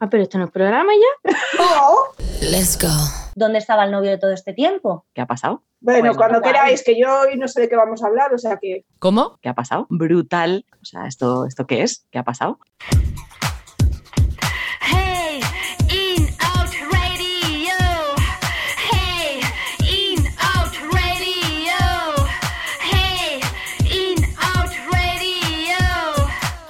Ah, pero esto no es programa ya. No. Let's go. ¿Dónde estaba el novio de todo este tiempo? ¿Qué ha pasado? Bueno, cuando queráis, que yo hoy no sé de qué vamos a hablar, o sea que ¿Cómo? ¿Qué ha pasado? Brutal. O sea, ¿esto, ¿esto qué es? ¿Qué ha pasado?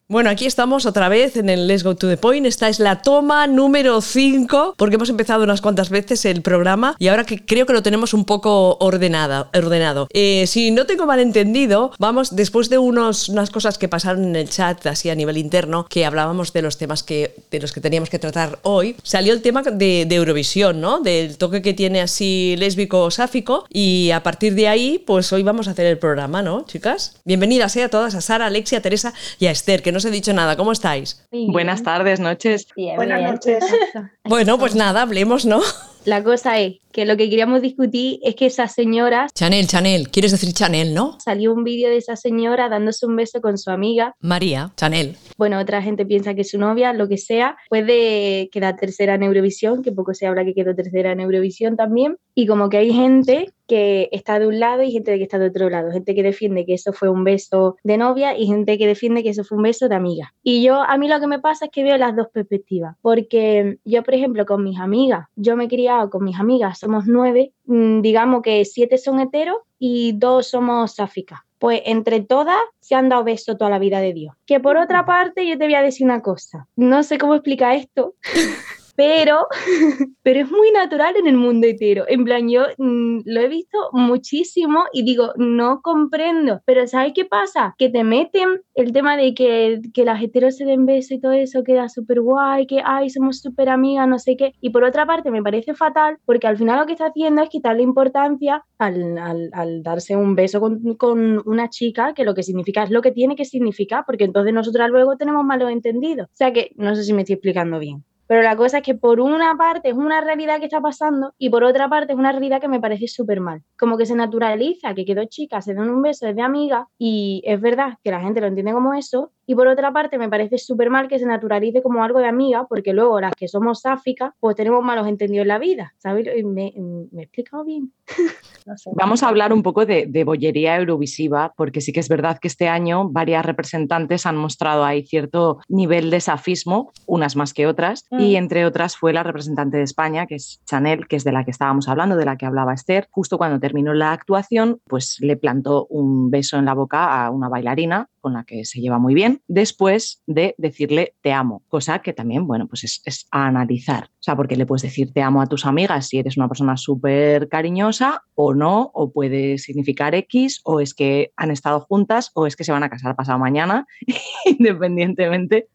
Bueno, aquí estamos otra vez en el Let's Go to the Point. Esta es la toma número 5, porque hemos empezado unas cuantas veces el programa y ahora que creo que lo tenemos un poco ordenada, ordenado. Eh, si no tengo mal entendido, vamos, después de unos, unas cosas que pasaron en el chat así a nivel interno, que hablábamos de los temas que, de los que teníamos que tratar hoy, salió el tema de, Eurovisión, ¿no? Del toque que tiene así lésbico o sáfico y a partir de ahí, pues hoy vamos a hacer el programa, ¿no, chicas? Bienvenidas eh, a todas, a Sara, Alexia, Teresa y a Esther, que no os he dicho nada. ¿Cómo estáis? Buenas tardes, noches. Bien, buenas bien. noches. Bueno, pues nada, hablemos, ¿no? La cosa es que lo que queríamos discutir es que esa señora, Chanel, Chanel, quieres decir Chanel, ¿no? salió un vídeo de esa señora dándose un beso con su amiga. María, Chanel. Bueno, otra gente piensa que es su novia, lo que sea. Puede quedar tercera en Eurovisión, que poco se habla que quedó tercera en Eurovisión también. Y como que hay gente que está de un lado y gente que está de otro lado. Gente que defiende que eso fue un beso de novia y gente que defiende que eso fue un beso de amiga. Y yo, a mí lo que me pasa es que veo las dos perspectivas. Porque yo, por ejemplo, con mis amigas, yo me he con mis amigas, somos nueve, mm, digamos que siete son heteros y dos somos sáficas. Pues entre todas se han dado besos toda la vida de Dios. Que por otra parte, yo te voy a decir una cosa. No sé cómo explicar esto. Pero, pero es muy natural en el mundo hetero. En plan, yo mm, lo he visto muchísimo y digo, no comprendo. Pero ¿sabes qué pasa? Que te meten el tema de que, que las heteros se den besos y todo eso queda súper guay, que ay, somos súper amigas, no sé qué. Y por otra parte, me parece fatal porque al final lo que está haciendo es quitarle importancia al, al- al darse un beso con, con una chica, que lo que significa es lo que tiene que significar, porque entonces nosotras luego tenemos malos entendidos. O sea que no sé si me estoy explicando bien. Pero la cosa es que por una parte es una realidad que está pasando y por otra parte es una realidad que me parece súper mal. Como que se naturaliza que quedó chica, se dan un beso, es de amiga y es verdad que la gente lo entiende como eso. Y por otra parte me parece súper mal que se naturalice como algo de amiga porque luego las que somos sáficas pues tenemos malos entendidos en la vida. ¿Sabes? ¿Me, me he explicado bien? No sé. Vamos a hablar un poco de, de bollería eurovisiva, porque sí que es verdad que este año varias representantes han mostrado ahí cierto nivel de safismo, unas más que otras, Mm. y entre otras fue la representante de España, que es Chanel, que es de la que estábamos hablando, de la que hablaba Esther. Justo cuando terminó la actuación, pues le plantó un beso en la boca a una bailarina con la que se lleva muy bien, después de decirle te amo, cosa que también, bueno, pues es, analizar. O sea, porque le puedes decir te amo a tus amigas si eres una persona súper cariñosa o no, o puede significar X, o es que han estado juntas, o es que se van a casar pasado mañana, independientemente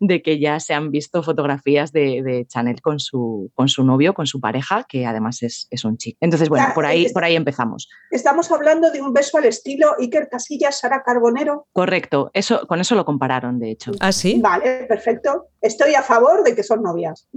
de que ya se han visto fotografías de, de Chanel con su, con su novio, con su pareja, que además es, es un chico. Entonces, bueno, por ahí, es- por ahí empezamos. Estamos hablando de un beso al estilo Iker Casillas, Sara Carbonero. Correcto, eso, con eso lo compararon, de hecho. ¿Ah, sí? Vale, perfecto. Estoy a favor de que son novias.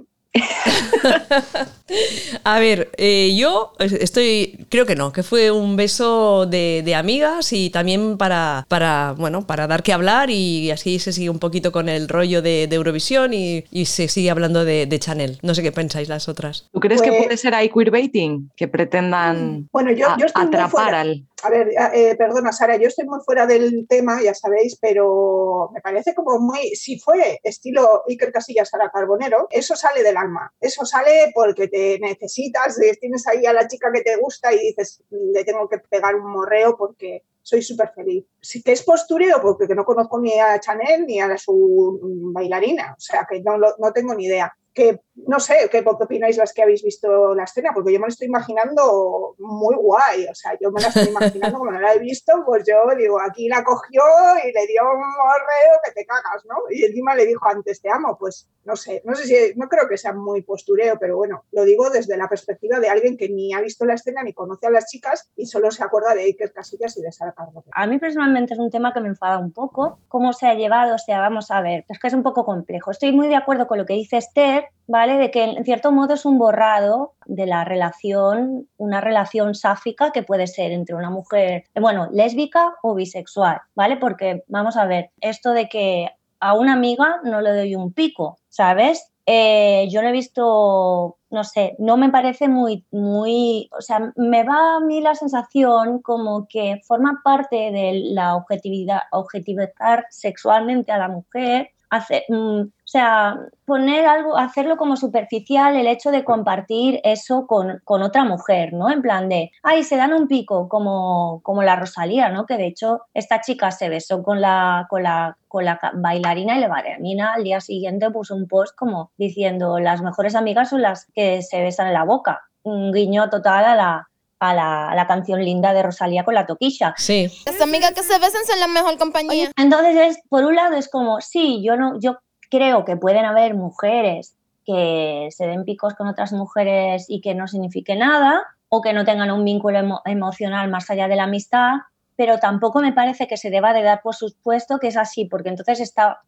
A ver, eh, yo estoy, creo que no, que fue un beso de, de amigas y también para, para, bueno, para dar que hablar y así se sigue un poquito con el rollo de, de Eurovisión y, y se sigue hablando de, de Chanel. No sé qué pensáis las otras. ¿Tú crees que Pues- puede ser ahí queerbaiting? Que pretendan Bueno, yo, yo atrapar al... A ver, eh, perdona Sara, yo estoy muy fuera del tema, ya sabéis, pero me parece como muy, si fue estilo Iker Casillas Sara Carbonero, eso sale del alma, eso sale porque te necesitas, eh, tienes ahí a la chica que te gusta y dices, le tengo que pegar un morreo porque soy súper feliz. Sí que es postureo porque no conozco ni a Chanel ni a su bailarina, o sea que no, no tengo ni idea. Que no sé qué opináis las que habéis visto la escena, porque yo me lo estoy imaginando muy guay. O sea, yo me la estoy imaginando como no la he visto, pues yo digo, aquí la cogió y le dio un morreo que te cagas, ¿no? Y encima le dijo antes te amo, pues no sé, no sé si, no creo que sea muy postureo, pero bueno, lo digo desde la perspectiva de alguien que ni ha visto la escena ni conoce a las chicas y solo se acuerda de Iker Casillas y de Sara Carbonero. A mí personalmente es un tema que me enfada un poco, cómo se ha llevado, o sea, vamos a ver, es que es un poco complejo. Estoy muy de acuerdo con lo que dice Esther, ¿vale? De que en cierto modo es un borrado de la relación, una relación sáfica que puede ser entre una mujer, eh, bueno, lésbica o bisexual, ¿vale? Porque vamos a ver, esto de que a una amiga no le doy un pico, ¿sabes? eh, yo no he visto, no sé, no me parece muy, muy, o sea, me va a mí la sensación como que forma parte de la objetividad, objetivizar sexualmente a la mujer hacer, mm, o sea, poner algo, hacerlo como superficial el hecho de compartir eso con, con, otra mujer, ¿no? En plan de, ay, se dan un pico, como, como la Rosalía, ¿no? Que de hecho esta chica se besó con la, con la, con la bailarina y la bailarina al día siguiente puso un post como diciendo, las mejores amigas son las que se besan en la boca. Un guiño total a la, a la, a la, canción linda de Rosalía con la toquilla. Sí. Las amigas que se besan son la mejor compañía. Entonces, es, por un lado, es como, sí, yo no, yo creo que pueden haber mujeres que se den picos con otras mujeres y que no signifique nada, o que no tengan un vínculo emo emocional más allá de la amistad, pero tampoco me parece que se deba de dar por supuesto que es así, porque entonces está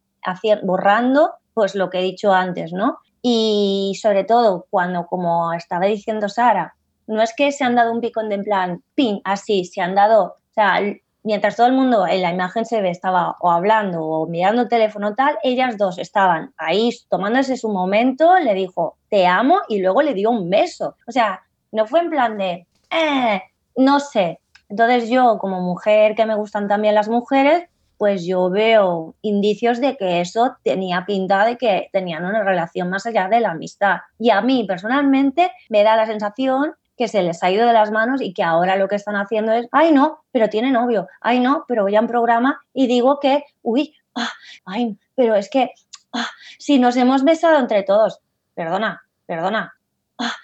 borrando pues lo que he dicho antes, ¿no? Y sobre todo cuando, como estaba diciendo Sara, no es que se han dado un picón de en plan, pin, así, se han dado, o sea, mientras todo el mundo en la imagen se ve estaba o hablando o mirando el teléfono tal, ellas dos estaban ahí tomándose su momento, le dijo, te amo y luego le dio un beso. O sea, no fue en plan de, eh, no sé. Entonces yo, como mujer que me gustan también las mujeres, pues yo veo indicios de que eso tenía pinta de que tenían una relación más allá de la amistad. Y a mí personalmente me da la sensación que se les ha ido de las manos y que ahora lo que están haciendo es, ay no, pero tiene novio, ay no, pero voy a un programa y digo que, uy, ah, ay, pero es que, ah, si nos hemos besado entre todos, perdona, perdona, ah,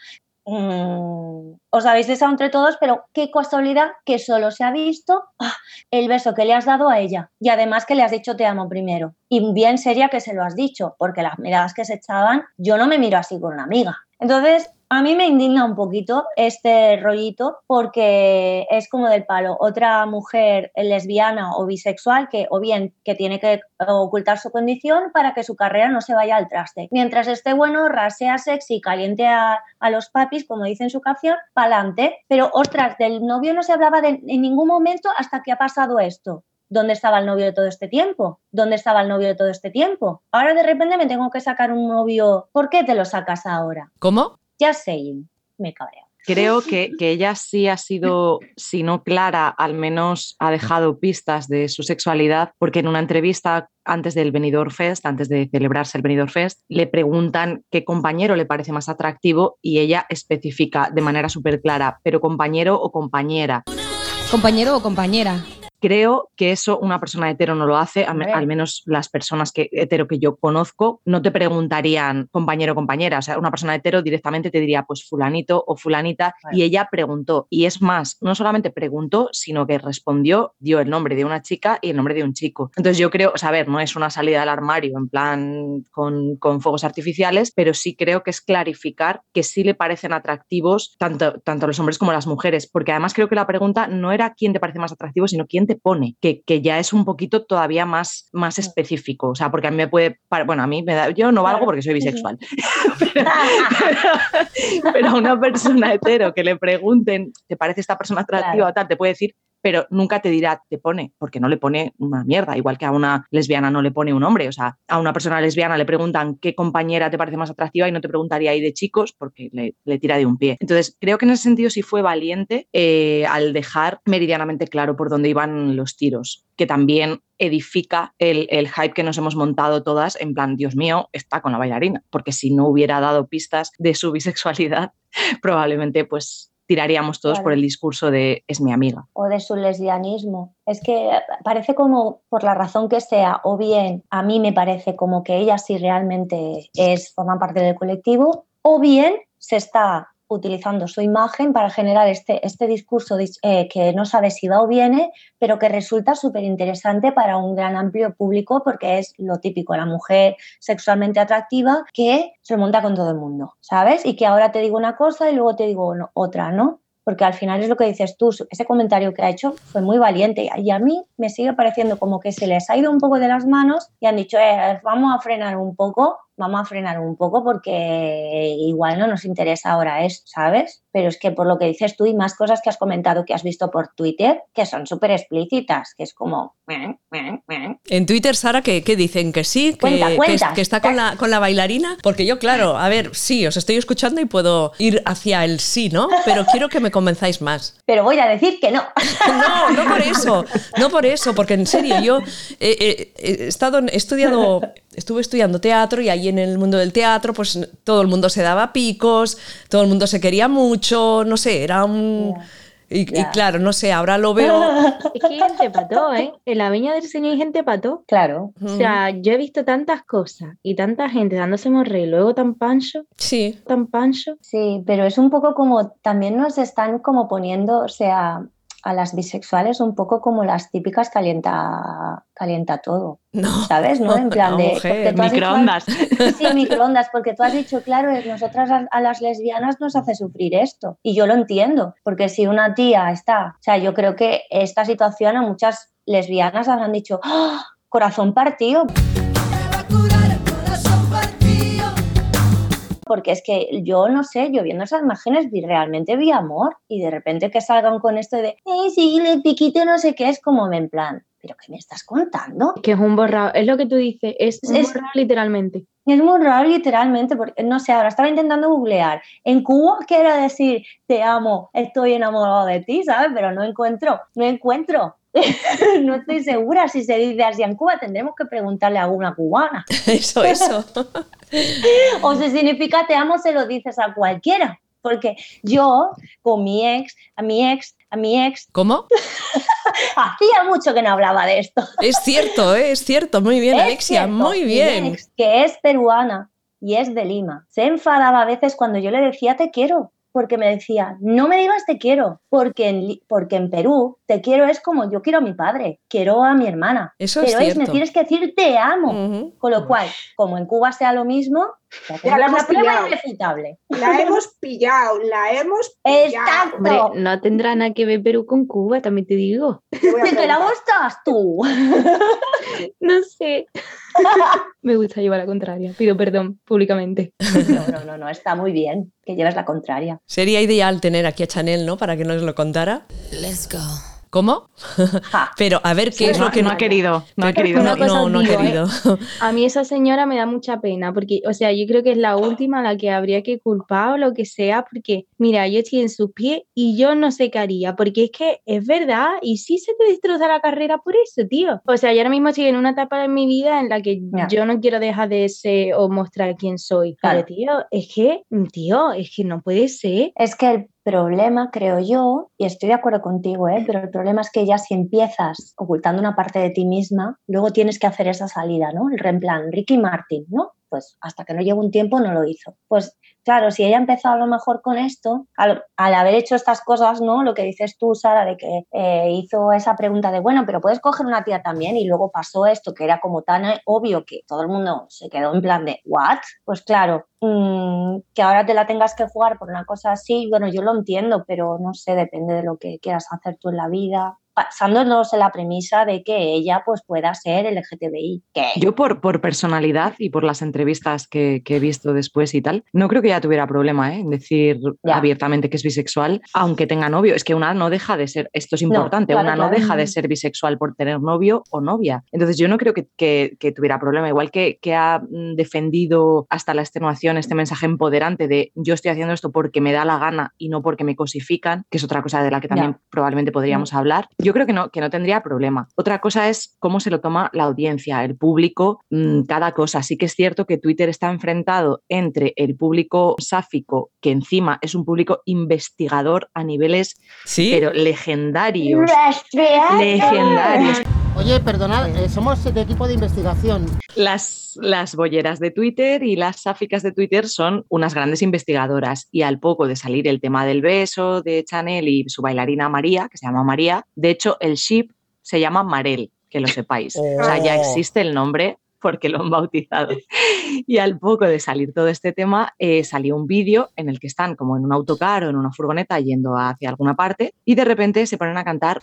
mmm, os habéis besado entre todos, pero qué casualidad que solo se ha visto el beso que le has dado a ella y además que le has dicho te amo primero. Y bien sería que se lo has dicho, porque las miradas que se echaban, yo no me miro así con una amiga. Entonces, a mí me indigna un poquito este rollito porque es como del palo. Otra mujer lesbiana o bisexual que o bien que tiene que ocultar su condición para que su carrera no se vaya al traste. Mientras esté bueno, rasea sexy, caliente a, a los papis, como dice en su canción, pa'lante. Pero ostras, del novio no se hablaba en ningún momento hasta que ha pasado esto. ¿Dónde estaba el novio de todo este tiempo? ¿Dónde estaba el novio de todo este tiempo? Ahora de repente me tengo que sacar un novio. ¿Por qué te lo sacas ahora? ¿Cómo? Ya saying, me cabreo. Creo que, que, ella sí ha sido, si no clara, al menos ha dejado pistas de su sexualidad, porque en una entrevista antes del Benidorm Fest, antes de celebrarse el Benidorm Fest, le preguntan qué compañero le parece más atractivo y ella especifica de manera súper clara, pero compañero o compañera. Compañero o compañera creo que eso una persona hetero no lo hace, al, al, menos las personas que, hetero que yo conozco, no te preguntarían compañero o compañera, o sea, una persona hetero directamente te diría pues fulanito o fulanita y ella preguntó, y es más, no solamente preguntó, sino que respondió, dio el nombre de una chica y el nombre de un chico. Entonces yo creo, o sea, a ver, no es una salida del armario en plan con, con fuegos artificiales, pero sí creo que es clarificar que sí le parecen atractivos tanto, tanto los hombres como las mujeres, porque además creo que la pregunta no era quién te parece más atractivo, sino quién te pone, que, que, ya es un poquito todavía más, más específico. O sea, porque a mí me puede. Bueno, a mí me da. Yo no valgo porque soy bisexual. pero, pero, pero, a una persona hetero que le pregunten, ¿te parece esta persona atractiva claro. o tal? Te puede decir, pero nunca te dirá, te pone, porque no le pone una mierda, igual que a una lesbiana no le pone un hombre. O sea, a una persona lesbiana le preguntan qué compañera te parece más atractiva y no te preguntaría ahí de chicos porque le, tira de un pie. Entonces, creo que en ese sentido sí fue valiente eh, al dejar meridianamente claro por dónde iban los tiros, que también edifica el, hype que nos hemos montado todas en plan, Dios mío, está con la bailarina, porque si no hubiera dado pistas de su bisexualidad, probablemente pues tiraríamos todos claro. por el discurso de es mi amiga. O de su lesbianismo. Es que parece como, por la razón que sea, o bien a mí me parece como que ella sí realmente es, forma parte del colectivo, o bien se está utilizando su imagen para generar este, este discurso eh, que no sabe si va o viene, pero que resulta súper interesante para un gran amplio público porque es lo típico, la mujer sexualmente atractiva que se monta con todo el mundo, ¿sabes? Y que ahora te digo una cosa y luego te digo otra, ¿no? Porque al final es lo que dices tú, ese comentario que ha hecho fue muy valiente y a mí me sigue pareciendo como que se les ha ido un poco de las manos y han dicho, eh, vamos a frenar un poco vamos a frenar un poco porque igual no nos interesa ahora esto, ¿sabes? Pero es que por lo que dices tú y más cosas que has comentado que has visto por Twitter, que son súper explícitas, que es como... En Twitter, Sara, ¿qué, qué dicen? ¿Que sí? ¿Que, Cuenta, cuenta. que está con la, con la bailarina? Porque yo, claro, a ver, sí, os estoy escuchando y puedo ir hacia el sí, ¿no? Pero quiero que me convenzáis más. Pero voy a decir que no. No, no por eso, no por eso, porque en serio, yo he estado, he estudiado, estuve estudiando teatro y ahí en el mundo del teatro, pues todo el mundo se daba picos, todo el mundo se quería mucho, no sé, era un... Y, y claro, no sé, ahora lo veo... Es que hay gente pató, ¿eh? En la viña del señor hay gente pató. Claro. O sea, yo he visto tantas cosas y tanta gente dándose morre y luego tan pancho, Sí, tan pancho. Sí, pero es un poco como también nos están como poniendo, o sea, a las bisexuales un poco como las típicas calienta, calienta todo, no. ¿sabes? ¿No? En plan No, de... mujer, porque tú has dicho- Microondas. Sí, microondas, porque tú has dicho, claro, nosotras a, a las lesbianas nos hace sufrir esto. Y yo lo entiendo, porque si una tía está, o sea, yo creo que esta situación a muchas lesbianas habrán dicho, ¡Ah! corazón partido. Porque es que yo no sé, yo viendo esas imágenes vi, realmente vi amor y de repente que salgan con esto de, eh, sí, le piquite no sé qué, es como en plan, ¿pero qué me estás contando? Que es un borrado, es lo que tú dices, es un Es- borrado literalmente. Es muy raro literalmente, porque no sé, ahora estaba intentando googlear. En Cuba quiero decir te amo, estoy enamorado de ti, ¿sabes? Pero no encuentro, no encuentro. no estoy segura si se dice así en Cuba, tendremos que preguntarle a alguna cubana. Eso, eso. O si significa te amo, se lo dices a cualquiera. Porque yo, con mi ex, a mi ex, a mi ex, ¿Cómo? hacía mucho que no hablaba de esto. Es cierto, ¿eh? es cierto, muy bien, Es Alexia, cierto, muy mi bien. ex, que es peruana y es de Lima. Se enfadaba a veces cuando yo le decía te quiero, porque me decía, no me digas te quiero, porque en, porque en Perú te quiero es como yo quiero a mi padre, quiero a mi hermana. Eso es Pero es, me cierto. tienes que decir te amo. Con lo cual, como en Cuba sea lo mismo, ya la hemos la prueba pillado. irrefutable. La hemos pillado, la hemos pillado. Exacto. Hombre, no tendrá nada que ver Perú con Cuba, también te digo. Te voy a ¿De qué la gustas tú? No sé. Me gusta llevar la contraria. Pido perdón públicamente. No, no, no, no, está muy bien que lleves la contraria. Sería ideal tener aquí a Chanel, ¿no? Para que nos lo contara. Let's go. ¿Cómo? Ja. Pero a ver qué es no, lo que no ha querido, no ha que- querido. No, no, ha ¿eh? querido. A mí esa señora me da mucha pena, porque, o sea, yo creo que es la última a la que habría que culpar o lo que sea, porque, mira, yo estoy en sus pies y yo no sé qué haría, porque es que es verdad, y sí se te destroza la carrera por eso, tío. O sea, yo ahora mismo estoy en una etapa de mi vida en la que Ya. yo no quiero dejar de ser o mostrar quién soy. Claro. Pero, tío, es que, tío, es que no puede ser. Es que el problema, creo yo, y estoy de acuerdo contigo, ¿eh? pero el problema es que ya si empiezas ocultando una parte de ti misma, luego tienes que hacer esa salida, ¿no? El reemplán, Ricky Martin, ¿no? Pues hasta que no llegue un tiempo no lo hizo. Pues claro, si ella ha empezado a lo mejor con esto, al, al haber hecho estas cosas, ¿no? Lo que dices tú, Sara, de que eh, hizo esa pregunta de, bueno, pero puedes coger una tía también y luego pasó esto, que era como tan eh, obvio que todo el mundo se quedó en plan de, ¿what? Pues claro, mm, que ahora te la tengas que jugar por una cosa así, bueno, yo lo entiendo, pero no sé, depende de lo que quieras hacer tú en la vida. Basándonos en la premisa de que ella pues pueda ser LGTBI. Que Yo por, por personalidad y por las entrevistas que, que he visto después y tal, no creo que ella tuviera problema ¿eh? en decir Ya. abiertamente que es bisexual, aunque tenga novio. Es que una no deja de ser, esto es importante, claro, una no deja de ser bisexual por tener novio o novia. Entonces yo no creo que, que- que tuviera problema, igual que, que ha mm, defendido hasta la extenuación este mensaje empoderante de yo estoy haciendo esto porque me da la gana y no porque me cosifican, que es otra cosa de la que también Ya. probablemente podríamos hablar. Yo creo que no, que no tendría problema. Otra cosa es cómo se lo toma la audiencia, el público, mm, cada cosa. Sí que es cierto que Twitter está enfrentado entre el público sáfico, que encima es un público investigador a niveles, ¿Sí? pero legendarios. Legendarios. Oye, perdonad, eh, somos de equipo de investigación. Las, las bolleras de Twitter y las sáficas de Twitter son unas grandes investigadoras y al poco de salir el tema del beso de Chanel y su bailarina María, que se llama María, de hecho el ship se llama Marel, que lo sepáis. O sea, ya Oh. existe el nombre porque lo han bautizado. Y al poco de salir todo este tema, eh, salió un vídeo en el que están como en un autocar o en una furgoneta yendo hacia alguna parte y de repente se ponen a cantar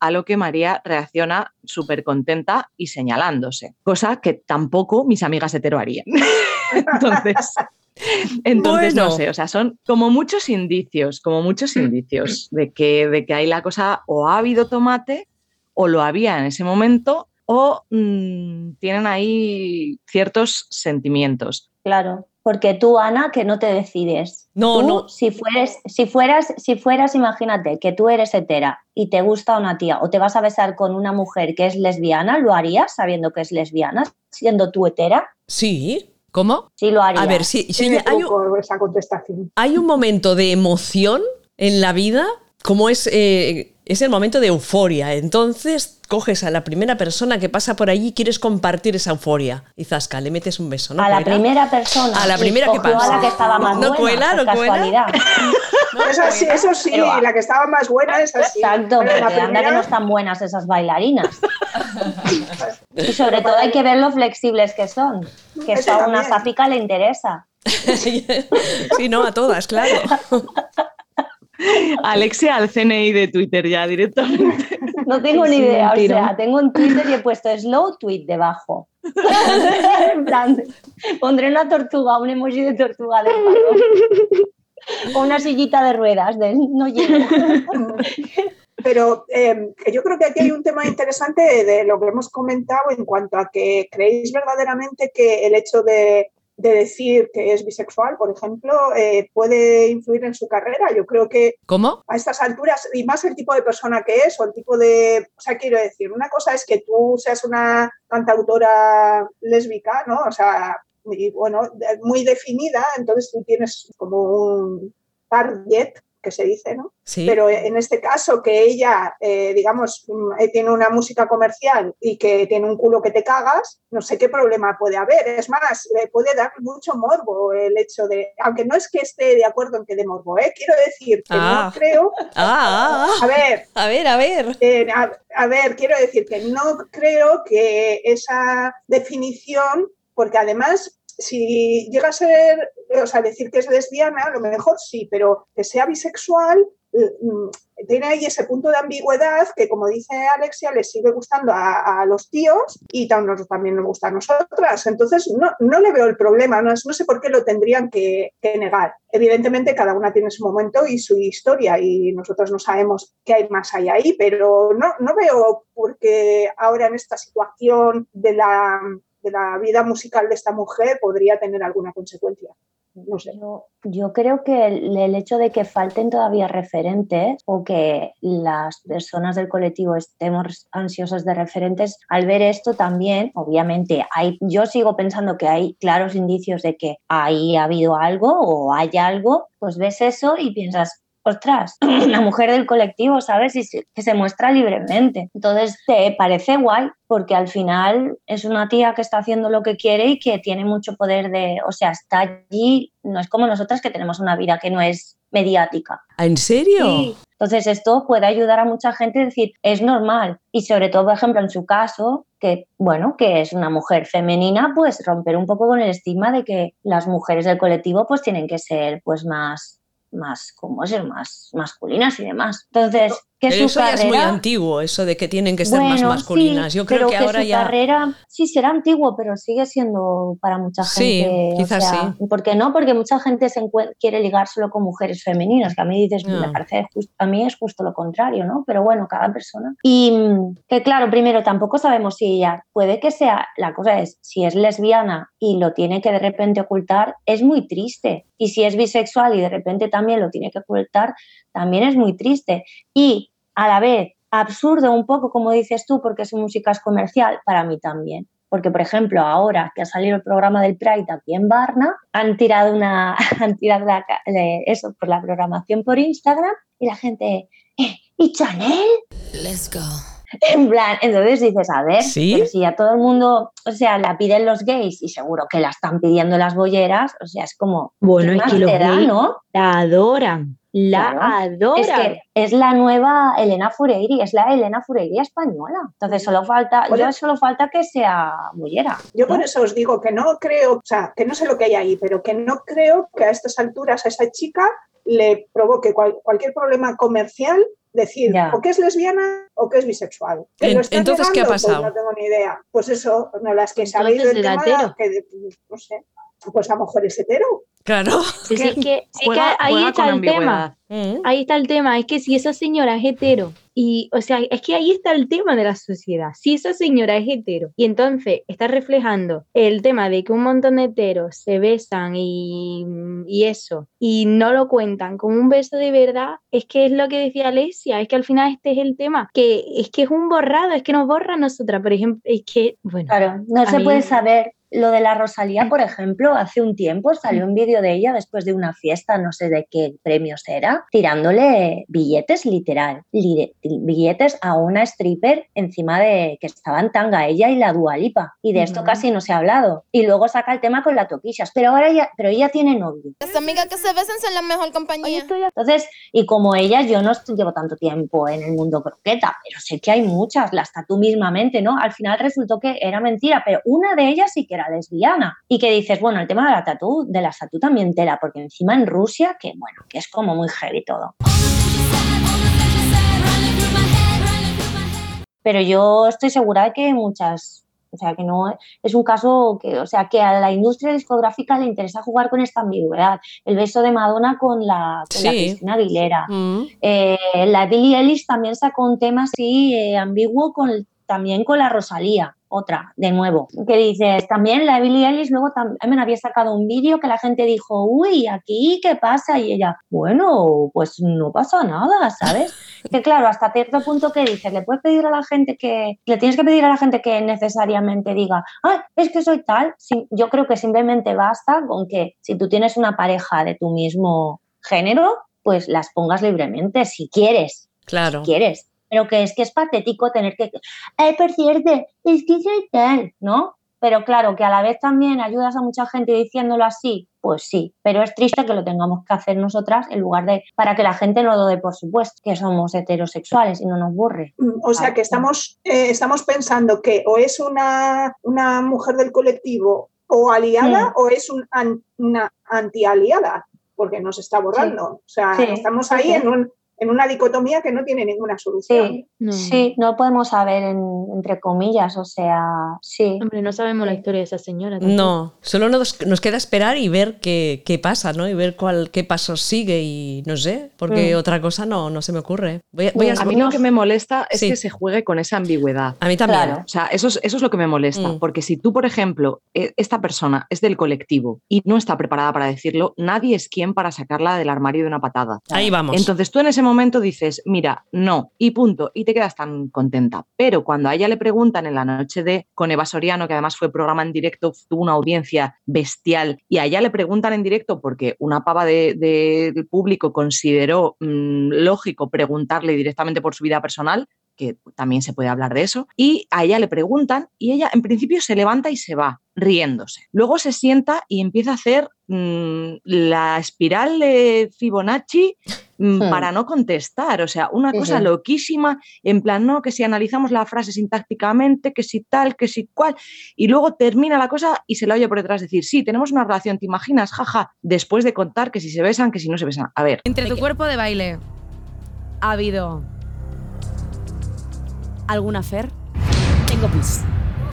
a lo que María reacciona súper contenta y señalándose, cosa que tampoco mis amigas hetero harían. Entonces, entonces no sé, o sea, son como muchos indicios, como muchos indicios de que, de que ahí la cosa o ha habido tomate o lo había en ese momento o mm, tienen ahí ciertos sentimientos. Claro, porque tú, Ana, que no te decides. No, Tú, no. Si fueras, si fueras, si fueras, imagínate que tú eres hetera y te gusta una tía o te vas a besar con una mujer que es lesbiana, ¿lo harías sabiendo que es lesbiana, siendo tú hetera? Sí. ¿Cómo? Sí, lo harías. A ver, sí, sí, Tiene hay, un, esa contestación. hay un momento de emoción en la vida, como es, eh, es el momento de euforia. Entonces coges a la primera persona que pasa por allí y quieres compartir esa euforia. Y zasca, le metes un beso. ¿no? a la primera persona. A la primera que pasa. a la que estaba más ¿No buena, cuela? ¿No cuela? casualidad. eso sí, eso sí, Pero, la que estaba más buena es así. Exacto, Pero porque la anda que primera- no están buenas esas bailarinas. y sobre todo hay que ver lo flexibles que son. Que Eso a una sáfica le interesa. sí, no, a todas, claro. Alexia al CNI de Twitter ya directamente. No tengo ni Sí, idea, o sea, tengo en Twitter y he puesto slow tweet debajo. en plan, pondré una tortuga, un emoji de tortuga de. O una sillita de ruedas, de no llego. Pero eh, que yo creo que aquí hay un tema interesante de, de lo que hemos comentado en cuanto a que creéis verdaderamente que el hecho de, de decir que es bisexual, por ejemplo, eh, puede influir en su carrera. Yo creo que ¿Cómo? a estas alturas, y más el tipo de persona que es, o el tipo de. O sea, quiero decir, una cosa es que tú seas una cantautora lésbica, ¿no? O sea, bueno, muy definida, entonces tú tienes como un target que se dice, ¿no? Sí. Pero en este caso que ella, eh, digamos, mm, eh, tiene una música comercial y que tiene un culo que te cagas, no sé qué problema puede haber. Es más, le puede dar mucho morbo el hecho de, aunque no es que esté de acuerdo en que de morbo, ¿eh? quiero decir que Ah. no creo, Ah, ah, a ver, ah. a ver, a ver. eh, a, a ver, quiero decir que no creo que esa definición, porque además, si llega a ser, o sea, decir que es lesbiana, a lo mejor sí, pero que sea bisexual, mm, tiene ahí ese punto de ambigüedad que, como dice Alexia, le sigue gustando a, los tíos y también nos gusta a nosotras. Entonces, no, no le veo el problema, no, no sé por qué lo tendrían que, que negar. Evidentemente, cada una tiene su momento y su historia y nosotros no sabemos qué hay más allá ahí, pero no, no veo por qué ahora en esta situación de la, de la vida musical de esta mujer podría tener alguna consecuencia. No sé. Yo, creo que el, el hecho de que falten todavía referentes o que las personas del colectivo estemos ansiosas de referentes, al ver esto también, obviamente, hay, yo sigo pensando que hay claros indicios de que ahí ha habido algo o hay algo, pues ves eso y piensas, ostras, una mujer del colectivo, ¿sabes? Y se- que se muestra libremente. Entonces te parece guay porque al final es una tía que está haciendo lo que quiere y que tiene mucho poder de, o sea, está allí, no es como nosotras que tenemos una vida que no es mediática. ¿En serio? Sí. Entonces esto puede ayudar a mucha gente a decir, es normal. Y sobre todo, por ejemplo, en su caso, que bueno, que es una mujer femenina, pues romper un poco con el estigma de que las mujeres del colectivo pues tienen que ser pues más más como ser más masculinas y demás. Entonces, que su eso ya es muy antiguo, eso de que tienen que ser más masculinas. sí, Yo creo pero que ahora su ya. carrera sí será antiguo, pero sigue siendo para mucha Sí, gente. o quizás sea, ¿Por qué no? Porque mucha gente se quiere ligar solo con mujeres femeninas, que a mí dices, me parece a mí es justo lo contrario, ¿no? Pero bueno, cada persona. Y que claro, primero tampoco sabemos si ella puede que sea, la cosa es, si es lesbiana y lo tiene que de repente ocultar, es muy triste. Y si es bisexual y de repente también lo tiene que ocultar, también es muy triste. Y a la vez absurdo un poco, como dices tú, porque su música es comercial, para mí también. Porque, por ejemplo, ahora que ha salido el programa del Pride aquí en Varna, han tirado una, han tirado la eso por la programación por Instagram y la gente, "Eh, ¿y Chanel? Let's go. En plan, entonces dices, a ver, ¿Sí? pero si a todo el mundo, o sea, la piden los gays y seguro que la están pidiendo las bolleras, o sea, es como, Bueno, ¿qué es más que los te da, gays no? la adoran. La Claro. adoran. Es que es la nueva Elena Fureiri, es la Elena Fureiri española. Entonces solo falta, Bueno. solo falta que sea bullera. Yo por eso os digo que no creo, o sea, que no sé lo que hay ahí, pero que no creo que a estas alturas a esa chica le provoque cual- cualquier problema comercial decir Ya. o que es lesbiana o que es bisexual. ¿Que En- lo está entonces, ¿qué ha? Pues pasado? no tengo ni idea. Pues eso, no las que sabéis del ¿era tema, que, no sé, pues a lo mejor es hetero. Claro. Sí, sí, es que, es que Juega- ahí juega está el tema. Mm. Ahí está el tema, es que si esa señora es hetero y, o sea, es que ahí está el tema de la sociedad. Si esa señora es hetero y entonces está reflejando el tema de que un montón de heteros se besan y, y eso, y no lo cuentan con un beso de verdad, es que es lo que decía Alesia, es que al final este es el tema, que es que es un borrado, es que nos borra a nosotras, por ejemplo, es que, bueno, Claro, no se mí- puede saber. Lo de la Rosalía, por ejemplo, hace un tiempo salió un vídeo de ella después de una fiesta, no sé de qué premios era, tirándole billetes literal, li- billetes a una stripper encima de que estaban tanga ella y la Dualipa. Y de esto Ujú. casi no se ha hablado. Y luego saca el tema con la toquillas. Pero ahora ella, pero ella tiene novio. Las amigas que se besan son la mejor compañía. Entonces, y como ella, yo no llevo tanto tiempo en el mundo croqueta, pero sé que hay muchas, las tú mismamente, ¿no? Al final resultó que era mentira, pero una de ellas sí que era lesbiana. Y que dices, bueno, el tema de la tatú, de la tatú también tela, porque encima en Rusia, que bueno, que es como muy heavy todo. Pero yo estoy segura de que muchas, o sea, que no es un caso que, o sea, que a la industria discográfica le interesa jugar con esta ambigüedad. El beso de Madonna con la, con la. Cristina Aguilera. Mm. Eh, la Billie Eilish también sacó un tema así eh, ambiguo con, también con la Rosalía, otra, de nuevo. Que dices, también la Billie Eilish luego también había sacado un vídeo que la gente dijo, uy, aquí, ¿qué pasa? Y ella, bueno, pues no pasa nada, ¿sabes? que claro, hasta cierto punto que dices, le puedes pedir a la gente que, le tienes que pedir a la gente que necesariamente diga, ay, es que soy tal. Sí, yo creo que simplemente basta con que si tú tienes una pareja de tu mismo género, pues las pongas libremente, si quieres, Claro. quieres. Pero que es que es patético tener que, ay, por cierto, es que soy tal, ¿no? Pero claro, que a la vez también ayudas a mucha gente diciéndolo así, pues sí, pero es triste que lo tengamos que hacer nosotras en lugar de para que la gente no lo dé por supuesto, que somos heterosexuales y no nos borre. Mm, O sea que estamos, eh, estamos pensando que o es una, una mujer del colectivo o aliada o es un an- una anti-aliada, porque nos está borrando. O sea, Sí, estamos ahí en, un- en una dicotomía que no tiene ninguna solución. Sí, no. sí, no podemos saber en- entre comillas, o sea, sí. Hombre, no sabemos la historia de esa señora. No, solo nos, nos queda esperar y ver qué, qué pasa, ¿no? Y ver cuál, qué pasos sigue y no sé, porque Mm. otra cosa no, no se me ocurre. Voy a, voy a- A mí lo que me molesta es Sí. que se juegue con esa ambigüedad. a mí también. Claro. O sea, eso es, eso es lo que me molesta, Mm. porque si tú, por ejemplo, e- esta persona es del colectivo y no está preparada para decirlo, nadie es quien para sacarla del armario de una patada. Ahí vamos. Entonces tú en ese momento dices, mira, no, y punto, y te quedas tan contenta. Pero cuando a ella le preguntan en la noche de con Eva Soriano, que además fue programa en directo, tuvo una audiencia bestial, y a ella le preguntan en directo porque una pava de- de- del público consideró mm, lógico preguntarle directamente por su vida personal, que también se puede hablar de eso, y a ella le preguntan y ella en principio se levanta y se va riéndose. Luego se sienta y empieza a hacer mm, la espiral de Fibonacci mm, Hmm. para no contestar. O sea, una Sí, cosa sí. loquísima, en plan, no, que si analizamos la frase sintácticamente, que si tal, que si cual, y luego termina la cosa y se la oye por detrás decir, sí, tenemos una relación, ¿te imaginas? Jaja, después de contar que si se besan, que si no se besan. A ver, Entre tu cuerpo de baile, ¿ha habido alguna fer? Tengo pis.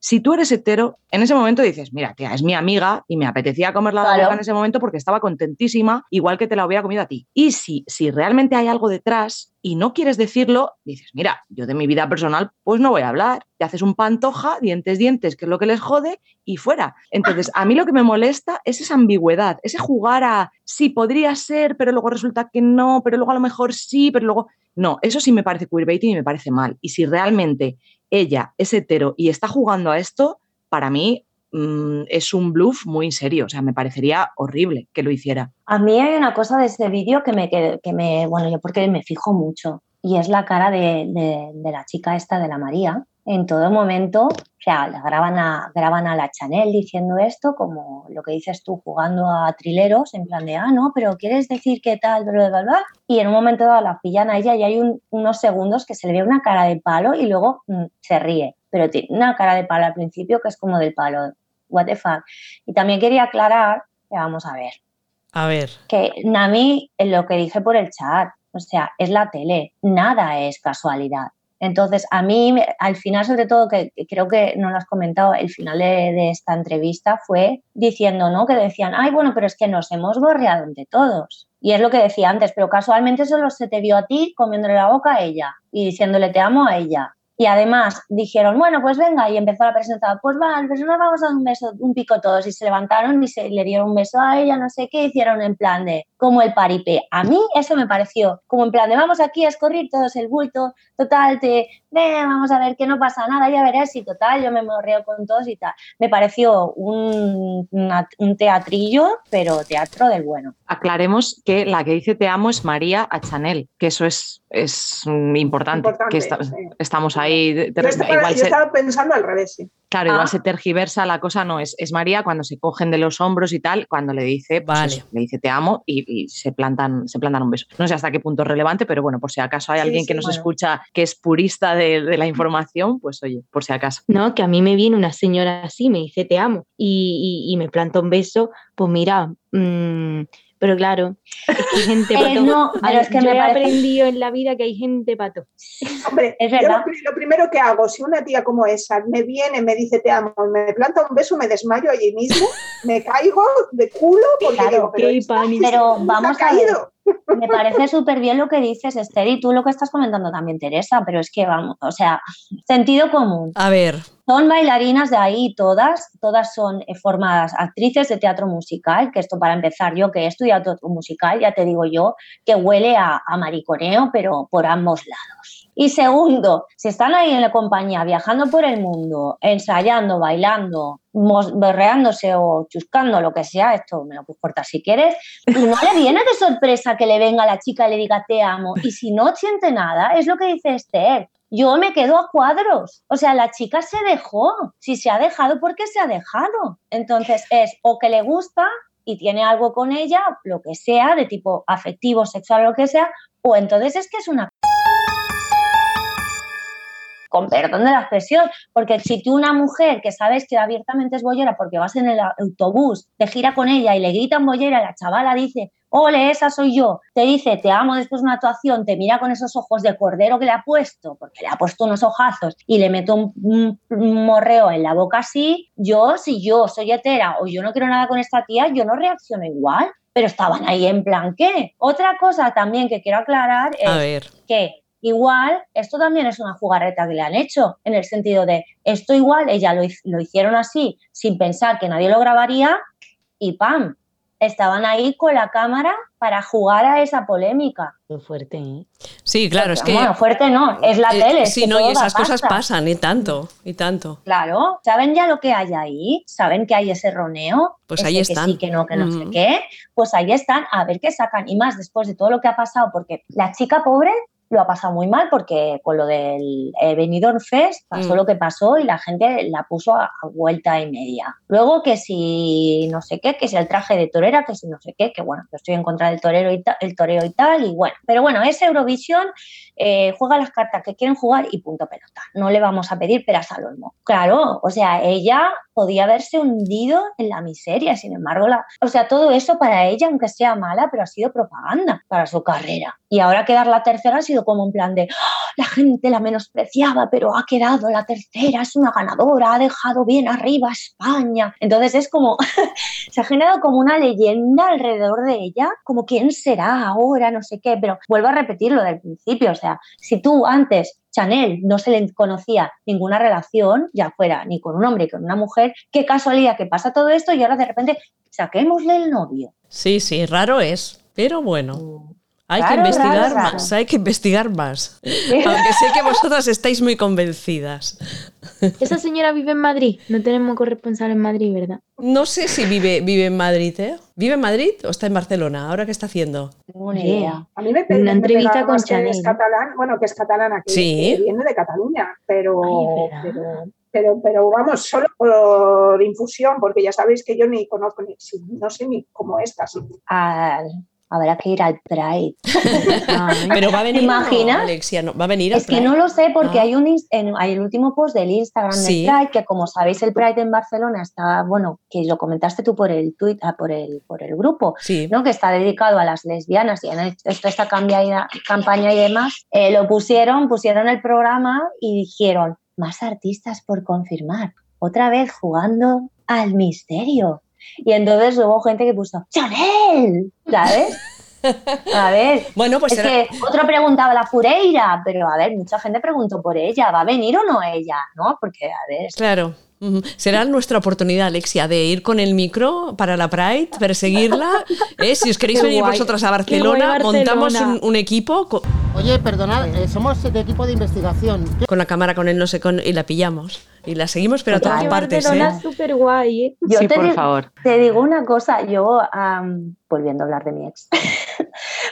Si tú eres hetero, en ese momento dices, mira, tía, es mi amiga y me apetecía comerla la Claro. boca en ese momento porque estaba contentísima, igual que te la hubiera comido a ti. Y si, si realmente hay algo detrás y no quieres decirlo, dices, mira, yo de mi vida personal pues no voy a hablar. Te haces un pantoja, dientes, dientes, que es lo que les jode, y fuera. Entonces, a mí lo que me molesta es esa ambigüedad, ese jugar a, sí, podría ser, pero luego resulta que no, pero luego a lo mejor sí, pero luego... No, eso sí me parece queerbaiting y me parece mal. Y si realmente ella es hetero y está jugando a esto, para mí mm, es un bluff muy serio. O sea, me parecería horrible que lo hiciera. A mí hay una cosa de ese vídeo que me, que, que me, bueno, yo porque me fijo mucho, y es la cara de, de- de la chica esta, de la María. En todo momento, o sea, la graban a, graban a la Chanel diciendo esto, como lo que dices tú, jugando a trileros, en plan de, ah, no, pero quieres decir qué tal, bla, bla, bla. Y en un momento dado la pillan a ella y hay un- unos segundos que se le ve una cara de palo y luego mm, se ríe. Pero tiene una cara de palo al principio que es como del palo, what the fuck. Y también quería aclarar, que vamos a ver, A ver. que en lo que dije por el chat, O sea, es la tele, nada es casualidad. Entonces, a mí, al final, sobre todo, que creo que no lo has comentado, el final de, de esta entrevista fue diciendo, ¿no? Que decían, ay, bueno, pero es que nos hemos gorreado entre todos. Y es lo que decía antes, pero casualmente solo se te vio a ti comiéndole la boca a ella y diciéndole te amo a ella. Y además dijeron, bueno, pues venga, y empezó la presentación, pues va, pues nos vamos a dar un beso, un pico todos, y se levantaron y se le dieron un beso a ella, no sé qué, hicieron en plan de, como el paripé. A mí eso me pareció, como en plan de, vamos aquí a escorrir todos el bulto, total, te, vamos a ver que no pasa nada, ya verás, y total, yo me morreo con todos y tal. Me pareció un, una- un teatrillo, pero teatro del bueno. Aclaremos que la que dice te amo es María a Chanel, que eso es, es importante, Importante, que sí. estamos ahí. De- Yo estaba, igual yo se- estaba pensando al revés, sí. Claro, igual Ah. se tergiversa la cosa, no, es, es María cuando se cogen de los hombros y tal, cuando le dice, pues Vale. eso, le dice te amo y, y se plantan, se plantan un beso. No sé hasta qué punto es relevante, pero bueno, por si acaso hay Sí, alguien sí, que nos bueno. escucha que es purista de, de la información, pues oye, por si acaso. No, que a mí me viene una señora así, me dice te amo y, y- y me planta un beso, pues mira, mm, pero claro, es que hay gente Eh, pato. no, pero es que Yo me he parece- aprendido en la vida que hay gente pato. Hombre, Es yo verdad. lo, pri- lo primero que hago, si una tía como esa me viene, me dice te amo, me planta un beso, me desmayo allí mismo, me caigo de culo porque Claro, digo, pero qué esta pánico. Pero vamos a ver. Me parece súper bien lo que dices, Esther, y tú lo que estás comentando también, Teresa, pero es que vamos, o sea, sentido común. A ver, Son bailarinas de ahí todas, todas son eh, formadas actrices de teatro musical, que esto para empezar, yo que he estudiado teatro musical, ya te digo yo, que huele a, a mariconeo, pero por ambos lados. Y segundo, si están ahí en la compañía, viajando por el mundo, ensayando, bailando, berreándose o chuscando, lo que sea, esto me lo puedes cortar si quieres, y no le viene de sorpresa que le venga la chica y le diga te amo, y si no siente nada, es lo que dice Esther, yo me quedo a cuadros. O sea, la chica se dejó. Si se ha dejado, ¿por qué se ha dejado? Entonces es o que le gusta y tiene algo con ella, lo que sea, de tipo afectivo, sexual, lo que sea, o entonces es que es una... Con perdón de la expresión, porque si tú una mujer que sabes que abiertamente es bollera porque vas en el autobús, te gira con ella y le gritan bollera y la chavala dice, ole, esa soy yo, te dice, te amo después de una actuación, te mira con esos ojos de cordero que le ha puesto, porque le ha puesto unos ojazos y le meto un, un- un morreo en la boca así, yo, si yo soy hetera o yo no quiero nada con esta tía, yo no reacciono igual. Pero estaban ahí en plan, ¿qué? Otra cosa también que quiero aclarar es a ver. que igual esto también es una jugarreta que le han hecho, en el sentido de esto igual ella lo, lo hicieron así sin pensar que nadie lo grabaría y ¡pam! Estaban ahí con la cámara para jugar a esa polémica. Qué fuerte, ¿eh? Sí, claro, es que. Bueno, fuerte no, es la eh, tele. es sí, que no, y esas cosas pasa. pasan, y tanto, y tanto. Claro, ¿saben ya lo que hay ahí? ¿Saben que hay ese roneo? Pues Ese ahí que están. sí, que no, que no sé qué. Pues ahí están, a ver qué sacan. Y más después de todo lo que ha pasado, porque la chica pobre lo ha pasado muy mal porque con lo del eh, Benidorm Fest pasó Mm. lo que pasó y la gente la puso a, vuelta y media. Luego que si no sé qué, que si el traje de torera, que si no sé qué, que bueno, yo estoy en contra del torero y ta- el toreo y tal, y bueno. Pero bueno, ese Eurovisión eh, juega las cartas que quieren jugar y punto pelota. No le vamos a pedir peras al olmo. Claro, o sea, ella podía haberse hundido en la miseria, sin embargo, la, o sea, todo eso para ella, aunque sea mala, pero ha sido propaganda para su carrera. Y ahora quedar la tercera ha sido como un plan de "Ah, la gente la menospreciaba, pero ha quedado la tercera, es una ganadora, ha dejado bien arriba a España. Entonces es como, se ha generado como una leyenda alrededor de ella, como quién será ahora, no sé qué, pero vuelvo a repetir lo del principio, o sea, si tú antes Chanel no se le conocía ninguna relación, ya fuera ni con un hombre ni con una mujer, qué casualidad que pasa todo esto y ahora de repente saquémosle el novio. Sí, sí, raro es, pero bueno. Hay que investigar raro, raro. más, hay que investigar más. Aunque sé que vosotras estáis muy convencidas. Esa señora vive en Madrid. No tenemos corresponsal en Madrid, ¿verdad? No sé si vive, vive en Madrid, ¿eh? ¿Vive en Madrid o está en Barcelona? ¿Ahora qué está haciendo? Tengo una idea. A mí me Una entrevista con más que Chanel, Es catalán, bueno, que es catalana, que, Sí. que viene de Cataluña, pero, pero, pero, pero vamos, solo por infusión, porque ya sabéis que yo ni conozco, ni, no sé ni cómo es casi. Ah, habrá que ir al Pride. Pero va a venir. ¿Te o no, imaginas? Alexia, no, va a venir. al Es que no lo sé porque Ah. hay un en- hay el último post del Instagram Sí. del Pride, que como sabéis el Pride en Barcelona está, bueno, que lo comentaste tú por el tweet, ah, por el, por el grupo, Sí. ¿no? que está dedicado a las lesbianas y hecho esta cambia- campaña y demás, eh, lo pusieron, pusieron el programa y dijeron, más artistas por confirmar, otra vez jugando al misterio. Y entonces hubo gente que puso, ¡Chanel! ¿Sabes? A ver, Bueno, pues es será- que otro preguntaba la Fureira, pero a ver, mucha gente preguntó por ella, ¿va a venir o no ella? ¿No? Porque, a ver, Claro. Será nuestra oportunidad, Alexia, de ir con el micro para la Pride, perseguirla. ¿eh? Si os queréis Qué venir guay. vosotras a Qué guay Barcelona, montamos un, Barcelona. un equipo co- Oye, perdonad, eh, somos de equipo de investigación. ¿Qué- con la cámara, con el no sé, con, y la pillamos. Y la seguimos, pero a todas Total. partes. Barcelona ¿eh? es súper guay, ¿eh? yo sí, te, por di- favor. te digo una cosa, yo, am, volviendo a hablar de mi ex,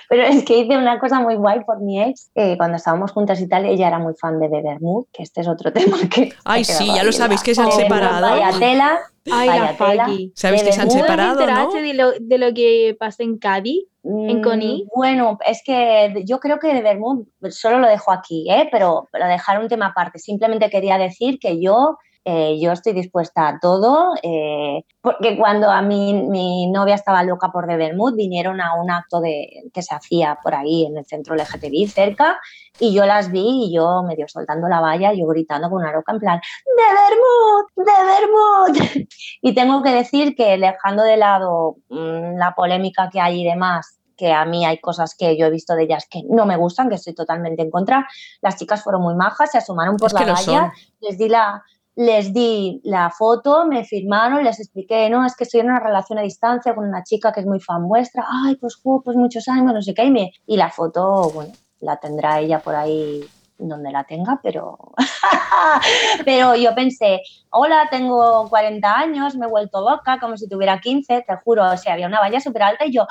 pero es que hice una cosa muy guay por mi ex, eh, cuando estábamos juntas y tal, ella era muy fan de Bebermood, que este es otro tema que... Ay, sí, ya lo sabéis que se han separado. Vaya tela, Ay, vaya la tela. ¿Sabéis que se han de verdad, ¿No te separado, no? de lo, de lo que pasó en Cádiz? ¿En Mm, Conil? Bueno, es que yo creo que de Bermud solo lo dejo aquí, ¿eh? pero para dejar un tema aparte. Simplemente quería decir que yo, eh, yo estoy dispuesta a todo, eh, porque cuando a mí mi novia estaba loca por de Bermud, vinieron a un acto de, que se hacía por ahí en el centro LGTBI cerca y yo las vi y yo medio soltando la valla, yo gritando con una loca en plan, ¡de Bermud! ¡de Bermud! Y tengo que decir que dejando de lado mm, la polémica que hay y demás, que a mí hay cosas que yo he visto de ellas que no me gustan, que estoy totalmente en contra, las chicas fueron muy majas, se asomaron por Es la valla, les di la les di la foto, me firmaron, les expliqué, no, es que estoy en una relación a distancia con una chica que es muy fan vuestra, ay, pues, jo, pues muchos años, no sé qué, y, me- y la foto, bueno, la tendrá ella por ahí donde la tenga, pero, pero yo pensé, hola, tengo 40 años, me he vuelto loca, como si tuviera 15, te juro, o sea, había una valla súper alta y yo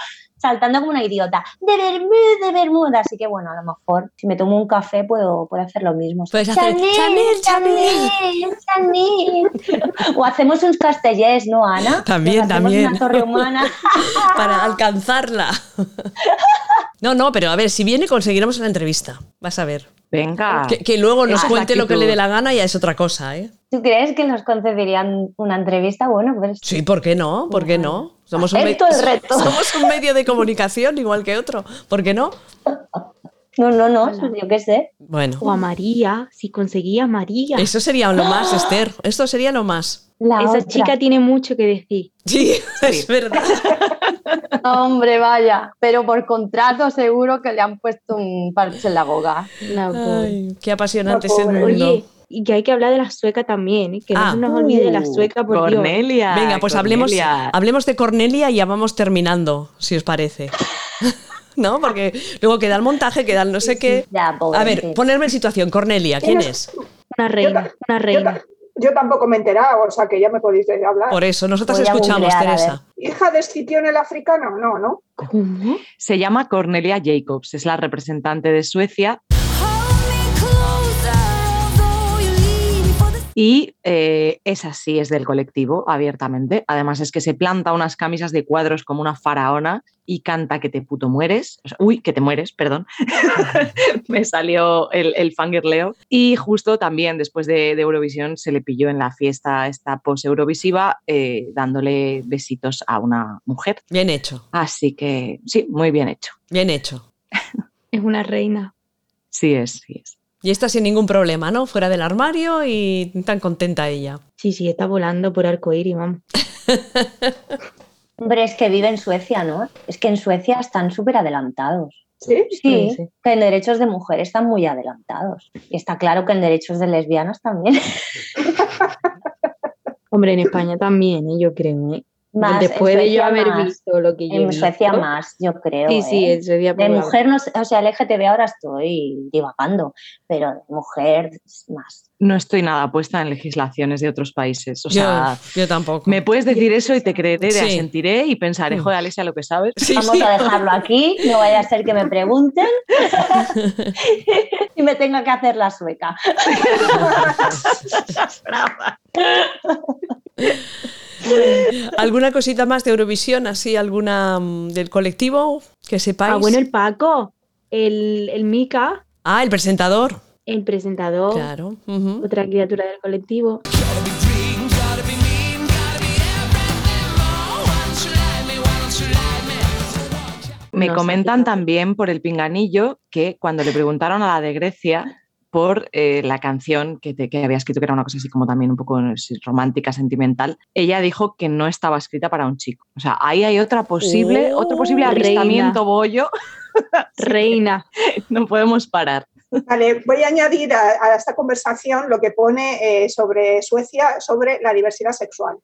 saltando como una idiota, de Bermuda, de Bermuda, así que bueno, a lo mejor si me tomo un café puedo, puedo hacer lo mismo. Puedes hacer, Chanel, Chanel. O hacemos uns castellers, ¿no, Ana? También, también. Una torre humana. Para alcanzarla. No, no, pero a ver, si viene conseguiremos una entrevista. Vas a ver. Venga. Que, que luego nos cuente lo que le dé la gana ya es otra cosa, ¿eh? ¿Tú crees que nos concederían una entrevista? Bueno, pues Sí, ¿por qué no? ¿Por qué no? Somos un, me- Acepto el reto. somos un medio de comunicación igual que otro. ¿Por qué no? no, no, no, Hola. yo qué sé. Bueno, O a María, si conseguía a María. eso sería lo más, Esther. Esto sería lo más. La Esa otra. chica tiene mucho que decir. Sí, es verdad. Hombre, vaya, pero por contrato seguro que le han puesto un parche en la. Ay, qué apasionante La es el mundo. Oye, y que hay que hablar de la sueca también, ¿eh? que Ah. no se nos olvide de la sueca, por Dios. Cornelia. Venga, pues hablemos, Cornelia. hablemos de Cornelia y ya vamos terminando, si os parece. ¿No? Porque luego queda el montaje, queda el no sé qué. A ver, ponerme en situación. Cornelia, ¿quién es? Una reina, una reina. Yo tampoco me he enterado, o sea que ya me podéis hablar. Por eso, nosotras Voy a escuchamos, googlear, Teresa. ¿Hija de Escipión el africano? No, ¿no? Se llama Cornelia Jacobs, es la representante de Suecia y eh, es así, es del colectivo abiertamente. Además es que se planta unas camisas de cuadros como una faraona y canta que te puto mueres. O sea, uy, que te mueres, perdón. Me salió el, el fangirleo. Y justo también después de, de Eurovisión se le pilló en la fiesta esta post-eurovisiva eh, dándole besitos a una mujer. Bien hecho, Así que sí, muy bien hecho. bien hecho. Es una reina. Sí es, sí es. Y está sin ningún problema, ¿no? Fuera del armario y tan contenta ella. Sí, sí, está volando por arcoíris, vamos. Hombre, es que vive en Suecia, ¿no? Es que en Suecia están súper adelantados. ¿Sí? Sí, sí. que en derechos de mujer están muy adelantados. Y está claro que en derechos de lesbianas también. Hombre, en España también, ¿eh? yo creo. ¿eh? Más, Después en de yo haber más. visto lo que yo En Suecia visto. más, yo creo. Sí, sí, ¿eh? en Suecia De mujer, no sé, o sea, LGTB ahora estoy divagando, pero de mujer más. No estoy nada puesta en legislaciones de otros países. O yo, sea, yo tampoco. me puedes decir eso y te creeré, te asentiré y pensaré, Mm. joder, Alexia, lo que sabes. Sí, Vamos sí. a dejarlo aquí, no vaya a ser que me pregunten y me tenga que hacer la sueca. ¿Alguna cosita más de Eurovisión? ¿Así alguna mm, del colectivo que sepáis. Ah, bueno, el Paco, el, el Mica, Ah, el presentador. el presentador, Claro. otra criatura del colectivo. Me No comentan también por el pinganillo que cuando le preguntaron a la de Grecia por eh, la canción que, te- que había escrito, que era una cosa así como también un poco romántica, sentimental, ella dijo que no estaba escrita para un chico. O sea, ahí hay otra posible, Oh, otro posible reina. avistamiento bollo. Reina. no podemos parar. Vale, voy a añadir a, a esta conversación lo que pone eh, sobre Suecia, sobre la diversidad sexual.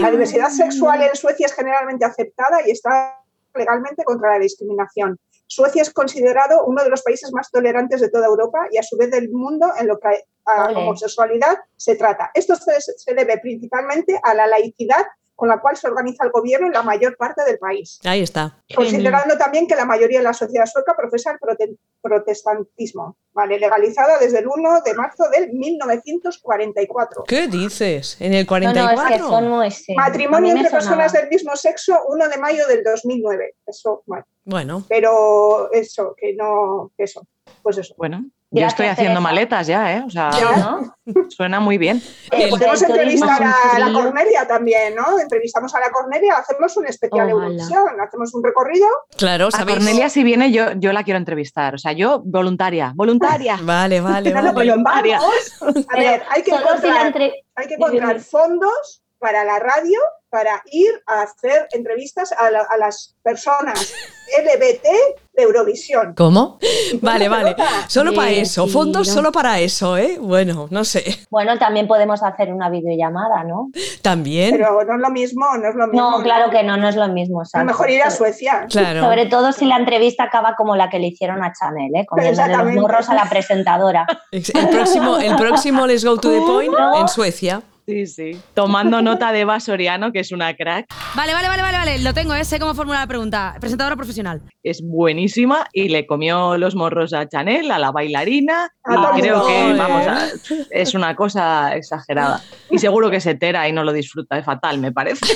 La diversidad sexual en Suecia es generalmente aceptada y está legalmente contra la discriminación. Suecia es considerado uno de los países más tolerantes de toda Europa y a su vez del mundo en lo que a Ole. homosexualidad se trata. Esto se, se debe principalmente a la laicidad con la cual se organiza el gobierno en la mayor parte del país, Ahí está. considerando también que la mayoría de la sociedad sueca profesa el prote- protestantismo, ¿vale? legalizada desde el 1 de marzo del 1944. ¿Qué dices? ¿En el No, 44? no, es que. A Matrimonio entre personas del mismo sexo, 1 de mayo del 2009. Eso, bueno, Bueno, pero eso, que no, que eso, pues eso. Bueno, yo estoy haciendo Teresa. maletas ya, ¿eh? O sea, Ya. ¿no? suena muy bien. Eh, podemos entrevistar a la. Cornelia también, ¿no? Entrevistamos a la Cornelia, hacemos un especial Ojalá. Eurovisión, hacemos un recorrido. claro, A ¿sabéis? Cornelia, si viene, yo, yo la quiero entrevistar. O sea, yo voluntaria, voluntaria. Vale, vale, vale. vamos. A ver, hay que encontrar, entre- hay que Dime, encontrar dime. fondos para la radio para ir a hacer entrevistas a, la- a las personas LGBT de Eurovisión. ¿Cómo? Vale, vale. Solo para eso, sí, fondos ¿no? solo para eso, ¿eh? Bueno, no sé. Bueno, también podemos hacer una videollamada, ¿no? También. Pero no es lo mismo, no es lo mismo. No, claro que no, no es lo mismo. A lo exacto. mejor ir a Suecia. Claro. Sobre todo si la entrevista acaba como la que le hicieron a Chanel, ¿eh? comiéndole los morros a la presentadora. El próximo, el próximo Let's Go to the Point en Suecia. Sí, sí. Tomando nota de Eva Soriano, que es una crack, Vale, vale, vale, vale, vale. Lo tengo, ¿eh? sé cómo formular la pregunta. Presentadora profesional. es buenísima y le comió los morros a Chanel, a la bailarina. A y creo que, vamos, a- es una cosa exagerada. Y seguro que se entera y no lo disfruta de fatal, me parece.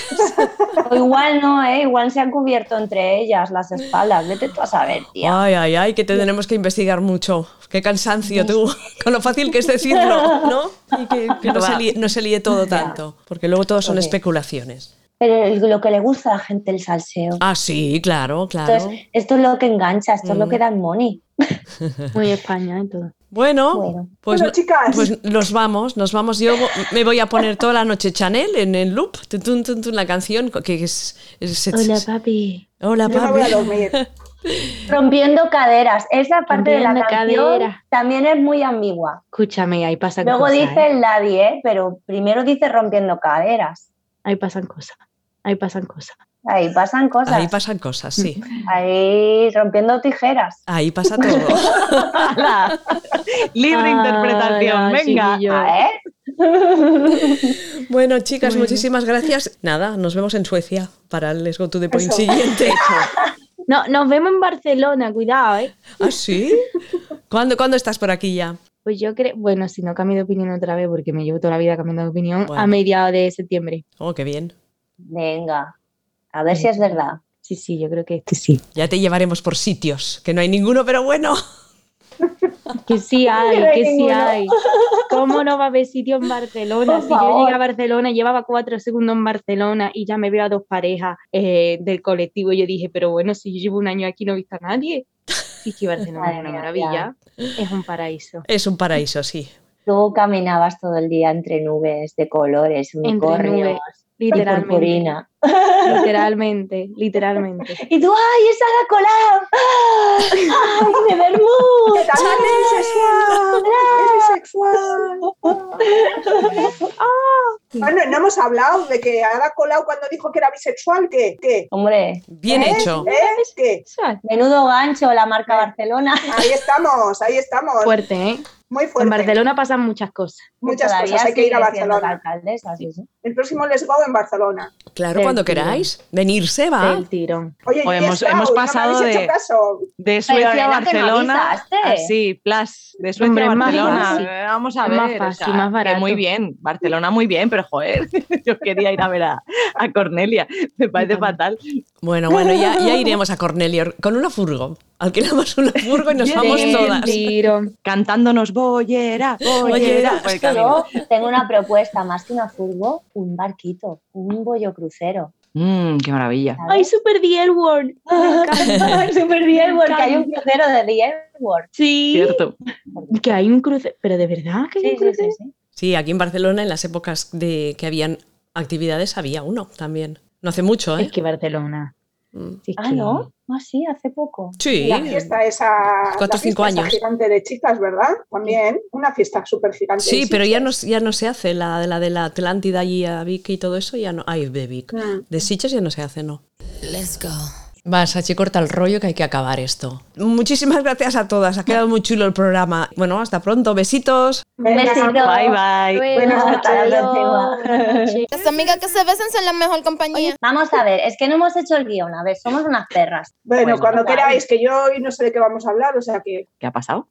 O igual no, ¿eh? Igual se han cubierto entre ellas las espaldas. Vete tú a saber, tía. Ay, ay, ay, que te tenemos que investigar mucho. Qué cansancio tú, con lo fácil que es decirlo, ¿no? Y que, que no, se líe, no se líe todo tanto, porque luego todo son especulaciones. Pero el- lo que le gusta a la gente el salseo. Ah, sí, claro, claro. Entonces, esto es lo que engancha, esto es lo Mm. que da money. Muy España y todo. Bueno, Bueno. pues, Bueno, chicas. pues nos vamos, nos vamos. Yo me voy a poner toda la noche Chanel en el loop, tun, tun, tun, tun, la canción que es... es- es- Hola, papi. Hola, Yo me voy a papi. dormir. Rompiendo caderas. Esa parte de la canción caderas. también es muy ambigua. Escúchame, ahí pasan Luego cosas. dice ¿eh? el nadie, ¿eh? pero primero dice rompiendo caderas. Ahí pasan cosas. Ahí pasan cosas. Ahí pasan cosas. Ahí pasan cosas, sí. Ahí rompiendo tijeras. Ahí pasa todo. Libre Ah, interpretación, no, venga. chiquillo. A ver. Bueno, chicas, muchísimas gracias. Nada, nos vemos en Suecia para el Let's Go to the Point Eso. siguiente. No, nos vemos en Barcelona, cuidado, ¿eh? ¿Ah, sí? ¿Cuándo, ¿Cuándo estás por aquí ya? Pues yo creo, bueno, si no cambio de opinión otra vez, porque me llevo toda la vida cambiando de opinión, Bueno. a mediados de septiembre. Oh, qué bien. Venga, a ver si es verdad. Sí, sí, yo creo que este sí. Ya te llevaremos por sitios, que no hay ninguno, pero bueno. Que sí hay, que sí hay. ¿Cómo no va a haber sitio en Barcelona? Por si yo llegué a Barcelona, llevaba cuatro segundos en Barcelona y ya me veo a dos parejas eh, del colectivo. Y yo dije, pero bueno, si yo llevo un año aquí y no he visto a nadie. Y es que Barcelona es una maravilla. Es un paraíso. Es un paraíso, sí. Luego caminabas todo el día entre nubes de colores, unicornios Literalmente. purpurina. Literalmente, literalmente. Y tú, ¡ay, es Ada Colau! ¡Ay, de Bermud! ¿Qué tal? Bisexual, bisexual. Bueno, no hemos hablado de que Ada Colau cuando dijo que era bisexual, ¿qué? ¿Qué? Hombre, Bien ¿Eh? hecho. ¿Eh? ¿Qué? menudo gancho la marca Barcelona. Ahí estamos, ahí estamos. Fuerte, ¿eh? Muy En fuerte. Barcelona pasan muchas cosas. Muchas Todavía cosas. Hay que ir a Barcelona. alcaldesa, sí, sí. El próximo Les Go en Barcelona. Claro, Del cuando tirón. queráis. Venirse va. Del tirón. Oye, O hemos- estado hemos no pasado habéis de-. De Suecia a que no Barcelona. Así, plus. De Suecia Hombre, a más Barcelona. fácil. Eh, Vamos a ver. más o fácil, sea, más que barato. muy bien. Barcelona muy bien, pero joder, yo quería ir a ver a, a Cornelia. Me parece fatal. Bueno, bueno, ya, ya iremos a Cornelio con una furgo. Alquilamos una furgo y nos vamos todas. tirón. Cantándonos bollera, bollera. Bollera. Yo tengo una propuesta, más que una furgo, un barquito, un bollo crucero. Mm, qué maravilla. ¿sabes? ¡Ay, Super The World! Súper bien, porque encanta. hay un crucero de The Airworld. Sí. Cierto. Que hay un cruce. Pero de verdad que hay Sí, un sí, sí, sí. Sí, aquí en Barcelona, en las épocas de que habían actividades, había uno también. No hace mucho, ¿eh? Es que Barcelona. Mm. sí, es Ah, que- ¿no? Ah, sí, hace poco. Sí. La fiesta esa. Cuatro o cinco años. gigante de chicas, ¿verdad? También. Una fiesta súper gigante. Sí, pero ya no, ya no se hace la de la de la Atlántida y a Vic y todo eso, ya no. Ay, de Vic. Mm. De Sitges ya no se hace, no. Va, Sachi, corta el rollo que hay que acabar esto. Muchísimas gracias a todas, ha quedado muy chulo el programa. Bueno, hasta pronto, besitos. Un Venga, besito. Bye, bye. Buenas noches. Las amigas que se besan son la mejor compañía. Vamos a ver, es que no hemos hecho el guion. A ver, somos unas perras. Bueno, Bueno, cuando queráis, que yo hoy no sé de qué vamos a hablar, o sea que ¿Qué ha pasado?